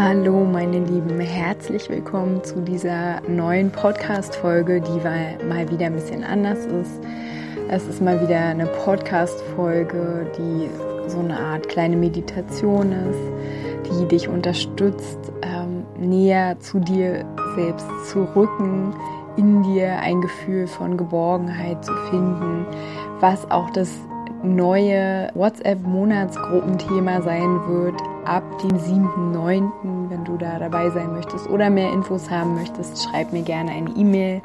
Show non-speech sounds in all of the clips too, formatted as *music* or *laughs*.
Hallo meine Lieben, herzlich willkommen zu dieser neuen Podcast-Folge, die mal wieder ein bisschen anders ist. Es ist mal wieder eine Podcast-Folge, die so eine Art kleine Meditation ist, die dich unterstützt, ähm, näher zu dir selbst zu rücken, in dir ein Gefühl von Geborgenheit zu finden, was auch das neue WhatsApp-Monatsgruppenthema sein wird ab dem 7.9. Wenn du da dabei sein möchtest oder mehr Infos haben möchtest, schreib mir gerne eine E-Mail.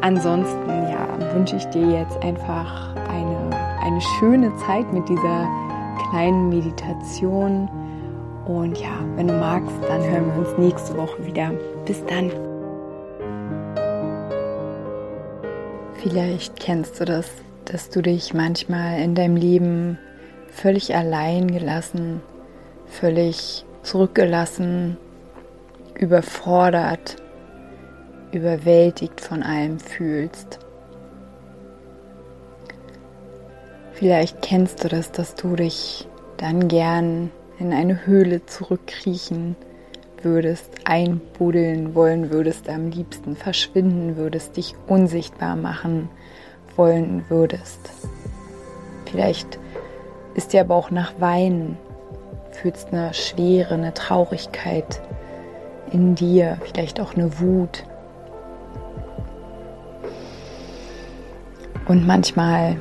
Ansonsten ja, wünsche ich dir jetzt einfach eine, eine schöne Zeit mit dieser kleinen Meditation. Und ja, wenn du magst, dann hören wir uns nächste Woche wieder. Bis dann. Vielleicht kennst du das dass du dich manchmal in deinem Leben völlig allein gelassen, völlig zurückgelassen, überfordert, überwältigt von allem fühlst. Vielleicht kennst du das, dass du dich dann gern in eine Höhle zurückkriechen würdest, einbuddeln wollen würdest, am liebsten verschwinden würdest, dich unsichtbar machen wollen würdest. Vielleicht ist dir aber auch nach Weinen, fühlst eine Schwere, eine Traurigkeit in dir, vielleicht auch eine Wut. Und manchmal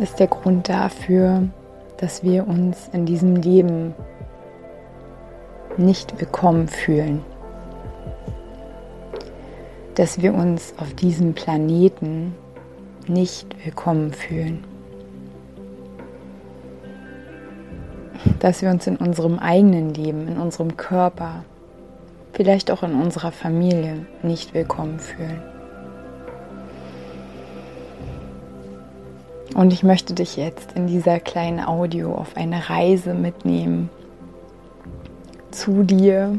ist der Grund dafür, dass wir uns in diesem Leben nicht willkommen fühlen dass wir uns auf diesem Planeten nicht willkommen fühlen. Dass wir uns in unserem eigenen Leben, in unserem Körper, vielleicht auch in unserer Familie nicht willkommen fühlen. Und ich möchte dich jetzt in dieser kleinen Audio auf eine Reise mitnehmen zu dir,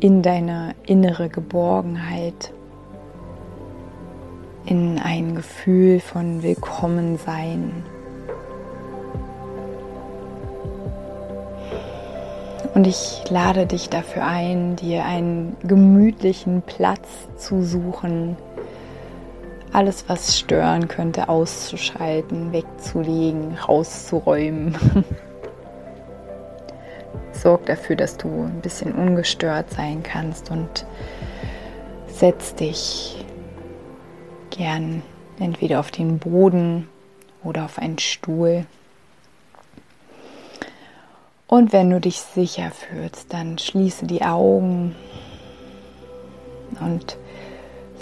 in deine innere Geborgenheit, in ein Gefühl von Willkommensein. Und ich lade dich dafür ein, dir einen gemütlichen Platz zu suchen, alles, was stören könnte, auszuschalten, wegzulegen, rauszuräumen. *laughs* sorg dafür, dass du ein bisschen ungestört sein kannst und setz dich gern entweder auf den Boden oder auf einen Stuhl. Und wenn du dich sicher fühlst, dann schließe die Augen und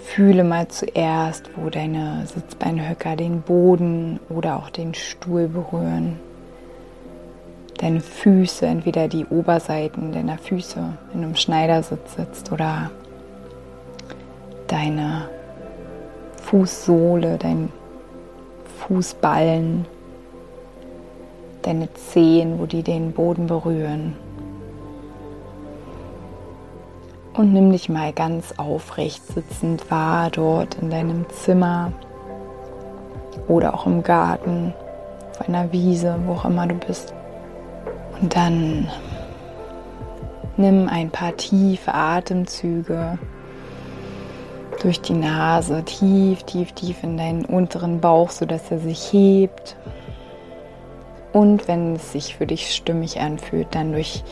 fühle mal zuerst, wo deine Sitzbeinhöcker den Boden oder auch den Stuhl berühren. Deine Füße, entweder die Oberseiten deiner Füße, wenn du im Schneidersitz sitzt oder deine Fußsohle, dein Fußballen, deine Zehen, wo die den Boden berühren. Und nimm dich mal ganz aufrecht sitzend wahr dort in deinem Zimmer oder auch im Garten, auf einer Wiese, wo auch immer du bist. Und dann nimm ein paar tiefe Atemzüge durch die Nase, tief, tief, tief in deinen unteren Bauch, sodass er sich hebt. Und wenn es sich für dich stimmig anfühlt, dann durch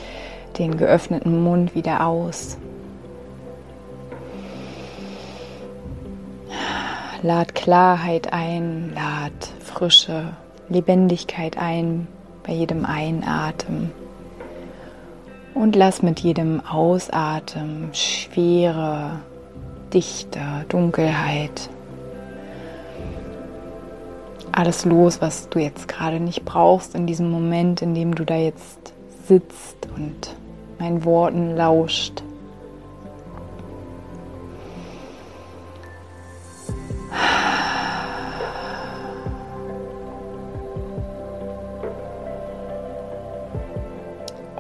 den geöffneten Mund wieder aus. Lad Klarheit ein, lad frische Lebendigkeit ein bei jedem Einatmen. Und lass mit jedem Ausatmen Schwere, Dichte, Dunkelheit, alles los, was du jetzt gerade nicht brauchst in diesem Moment, in dem du da jetzt sitzt und meinen Worten lauscht.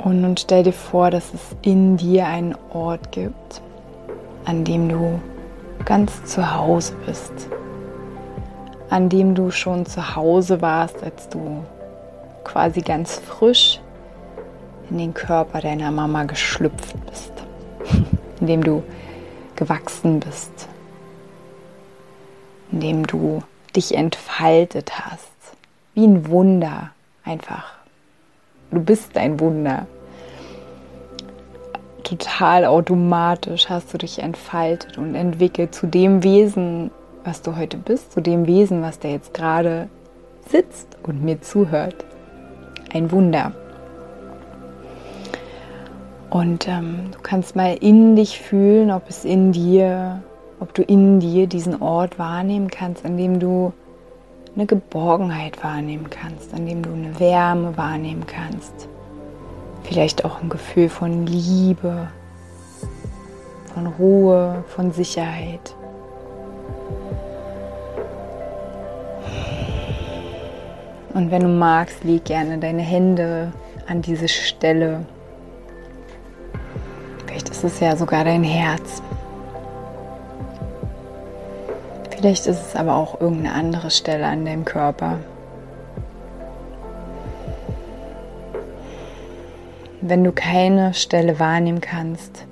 Und nun stell dir vor, dass es in dir einen Ort gibt, an dem du ganz zu Hause bist an dem du schon zu Hause warst, als du quasi ganz frisch in den Körper deiner Mama geschlüpft bist, *laughs* in dem du gewachsen bist, in dem du dich entfaltet hast, wie ein Wunder einfach. Du bist ein Wunder. Total automatisch hast du dich entfaltet und entwickelt zu dem Wesen, was du heute bist, zu dem Wesen, was da jetzt gerade sitzt und mir zuhört. Ein Wunder. Und ähm, du kannst mal in dich fühlen, ob es in dir, ob du in dir diesen Ort wahrnehmen kannst, an dem du eine Geborgenheit wahrnehmen kannst, an dem du eine Wärme wahrnehmen kannst. Vielleicht auch ein Gefühl von Liebe, von Ruhe, von Sicherheit. Und wenn du magst, leg gerne deine Hände an diese Stelle Vielleicht ist es ja sogar dein Herz. Vielleicht ist es aber auch irgendeine andere Stelle an deinem Körper. Wenn du keine Stelle wahrnehmen kannst,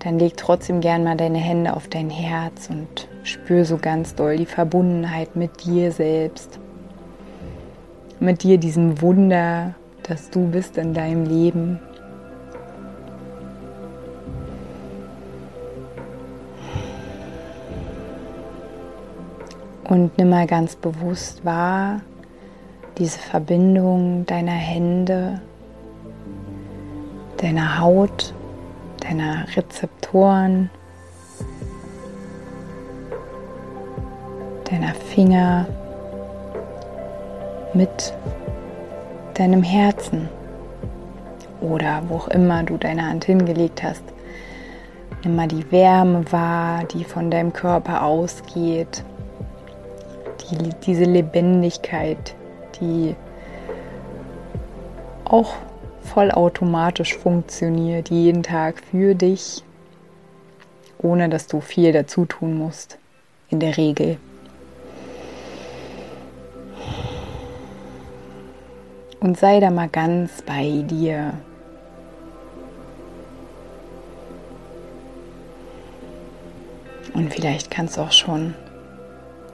dann leg trotzdem gern mal deine Hände auf dein Herz und spür so ganz doll die Verbundenheit mit dir selbst. Mit dir, diesem Wunder, das du bist in deinem Leben. Und nimm mal ganz bewusst wahr diese Verbindung deiner Hände, deiner Haut, deiner Rezeptoren, deiner Finger mit deinem Herzen oder wo auch immer du deine Hand hingelegt hast. Nimm mal die Wärme wahr, die von deinem Körper ausgeht die, diese Lebendigkeit, die auch vollautomatisch funktioniert, jeden Tag für dich, ohne dass du viel dazu tun musst, in der Regel. Und sei da mal ganz bei dir. Und vielleicht kannst du auch schon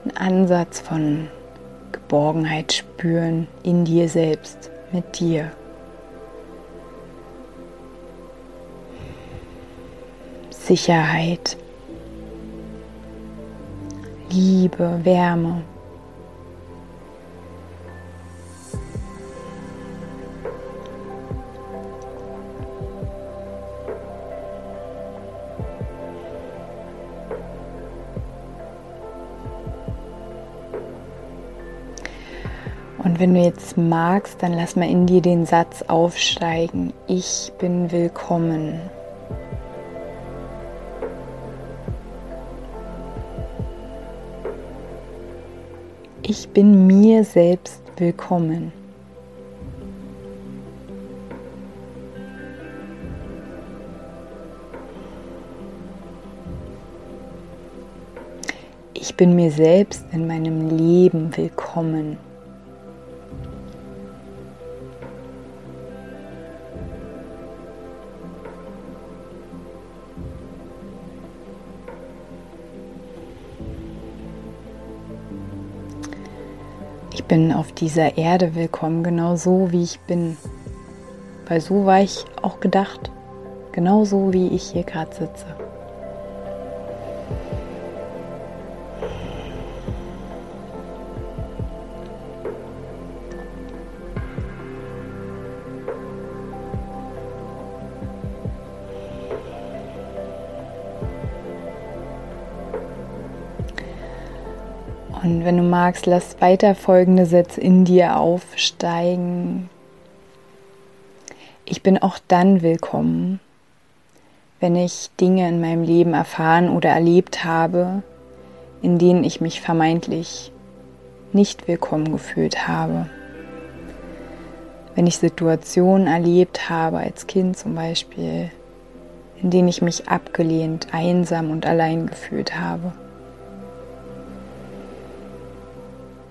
einen Ansatz von Geborgenheit spüren in dir selbst, mit dir. Sicherheit, Liebe, Wärme. Wenn du jetzt magst, dann lass mal in dir den Satz aufsteigen. Ich bin willkommen. Ich bin mir selbst willkommen. Ich bin mir selbst in meinem Leben willkommen. Bin auf dieser Erde willkommen, genau so wie ich bin. Weil so war ich auch gedacht, genau so wie ich hier gerade sitze. Und wenn du magst, lass weiter folgende Sätze in dir aufsteigen. Ich bin auch dann willkommen, wenn ich Dinge in meinem Leben erfahren oder erlebt habe, in denen ich mich vermeintlich nicht willkommen gefühlt habe. wenn ich Situationen erlebt habe, als Kind zum Beispiel, in denen ich mich abgelehnt, einsam und allein gefühlt habe.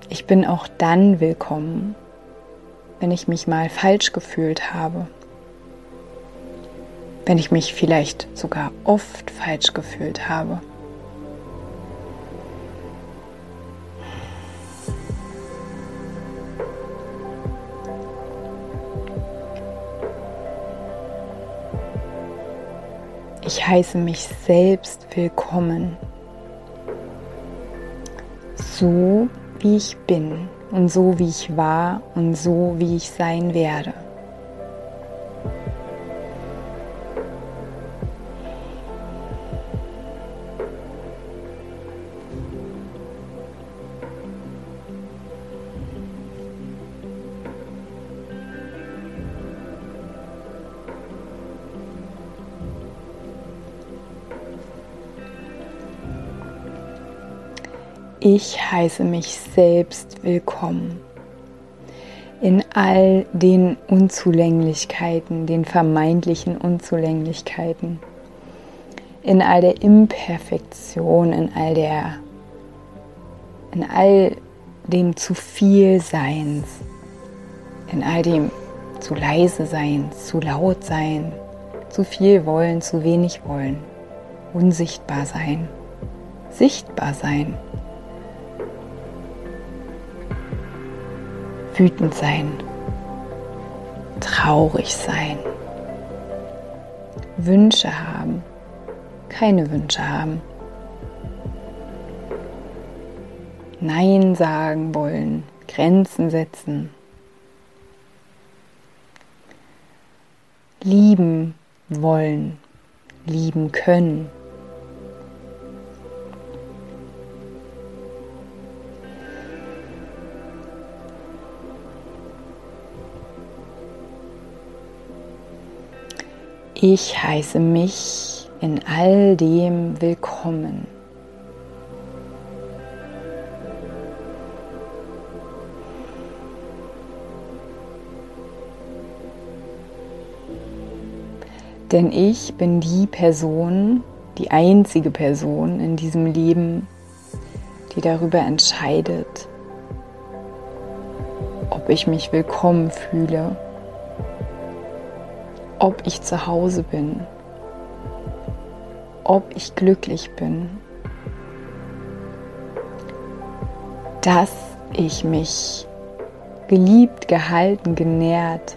Ich bin auch dann willkommen, wenn ich mich mal falsch gefühlt habe, wenn ich mich vielleicht sogar oft falsch gefühlt habe. Ich heiße mich selbst willkommen, so wie ich bin und so wie ich war und so wie ich sein werde. Ich heiße mich selbst willkommen in all den Unzulänglichkeiten, den vermeintlichen Unzulänglichkeiten, in all der Imperfektion, in all der, in all dem zu viel Seins, in all dem zu leise sein, zu laut sein, zu viel wollen, zu wenig wollen, unsichtbar sein, sichtbar sein. Wütend sein, traurig sein, Wünsche haben, keine Wünsche haben, Nein sagen wollen, Grenzen setzen, lieben wollen, lieben können. Ich heiße mich in all dem willkommen. Denn ich bin die Person, die einzige Person in diesem Leben, die darüber entscheidet, ob ich mich willkommen fühle ob ich zu Hause bin, ob ich glücklich bin, dass ich mich geliebt, gehalten, genährt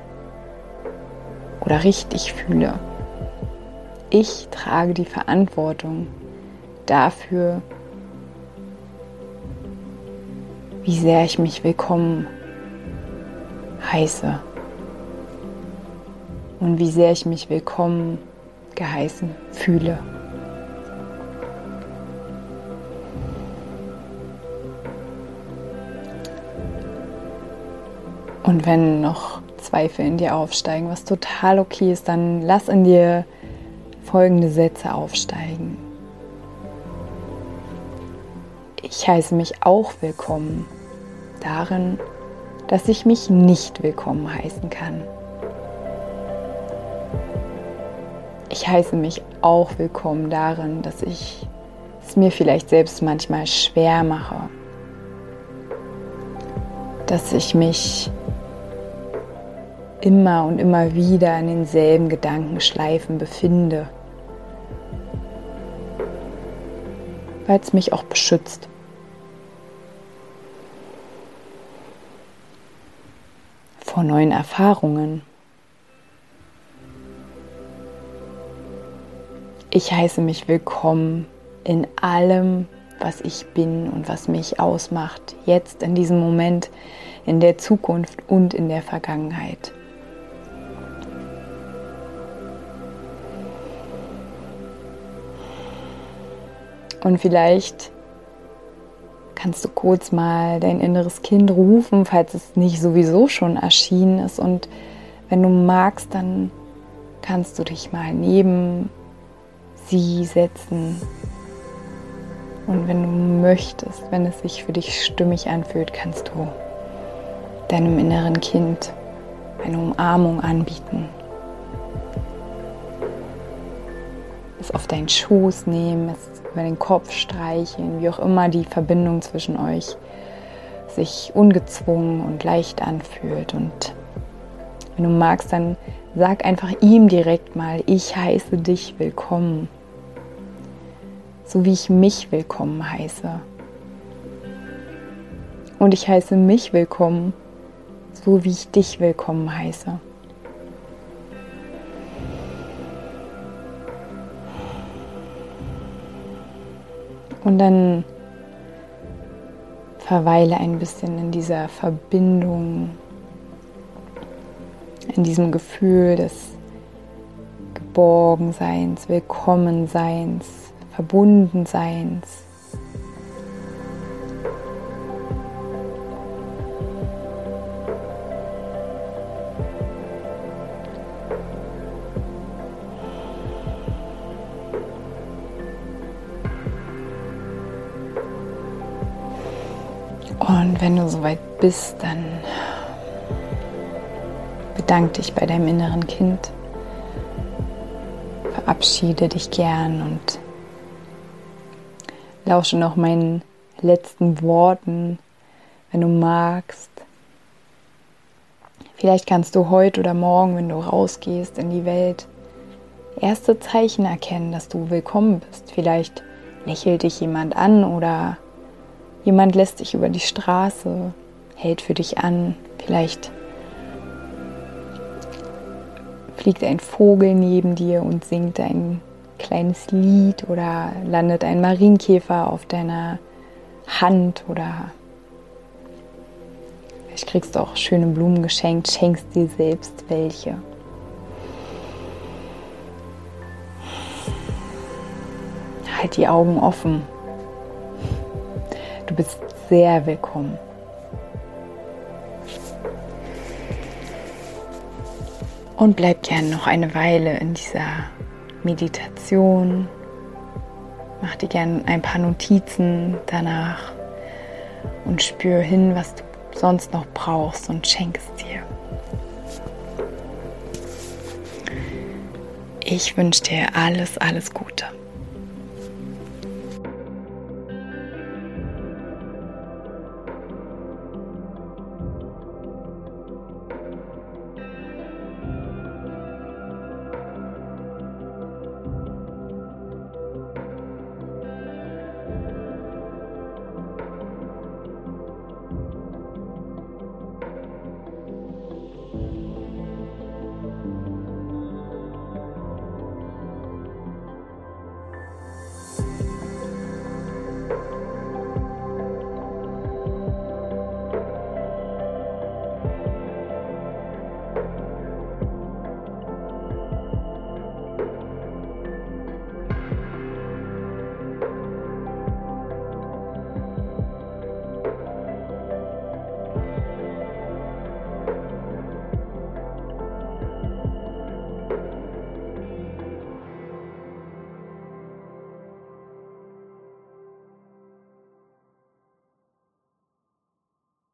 oder richtig fühle. Ich trage die Verantwortung dafür, wie sehr ich mich willkommen heiße und wie sehr ich mich willkommen geheißen fühle. Und wenn noch Zweifel in dir aufsteigen, was total okay ist, dann lass in dir folgende Sätze aufsteigen. Ich heiße mich auch willkommen darin, dass ich mich nicht willkommen heißen kann. Ich heiße mich auch willkommen darin, dass ich es mir vielleicht selbst manchmal schwer mache, dass ich mich immer und immer wieder in denselben Gedankenschleifen befinde, weil es mich auch beschützt. Vor neuen Erfahrungen. Ich heiße mich willkommen in allem, was ich bin und was mich ausmacht, jetzt in diesem Moment, in der Zukunft und in der Vergangenheit. Und vielleicht kannst du kurz mal dein inneres Kind rufen, falls es nicht sowieso schon erschienen ist. Und wenn du magst, dann kannst du dich mal neben sie setzen. Und wenn du möchtest, wenn es sich für dich stimmig anfühlt, kannst du deinem inneren Kind eine Umarmung anbieten. Es auf deinen Schoß nehmen, es über den Kopf streicheln, wie auch immer die Verbindung zwischen euch sich ungezwungen und leicht anfühlt. Und wenn du magst, dann sag einfach ihm direkt mal, ich heiße dich willkommen, so wie ich mich willkommen heiße. Und ich heiße mich willkommen, so wie ich dich willkommen heiße. Und dann verweile ein bisschen in dieser Verbindung, in diesem Gefühl des Geborgenseins, Willkommenseins, Verbundenseins. Und wenn du soweit bist, dann bedank dich bei deinem inneren Kind. Verabschiede dich gern und lausche noch meinen letzten Worten, wenn du magst. Vielleicht kannst du heute oder morgen, wenn du rausgehst in die Welt, erste Zeichen erkennen, dass du willkommen bist. Vielleicht lächelt dich jemand an oder Jemand lässt dich über die Straße, hält für dich an, vielleicht fliegt ein Vogel neben dir und singt ein kleines Lied oder landet ein Marienkäfer auf deiner Hand oder vielleicht kriegst du auch schöne Blumen geschenkt, schenkst dir selbst welche. Halt die Augen offen Du bist sehr willkommen. Und bleib gern noch eine Weile in dieser Meditation. Mach dir gern ein paar Notizen danach und spür hin, was du sonst noch brauchst und schenk es dir. Ich wünsche dir alles, alles Gute.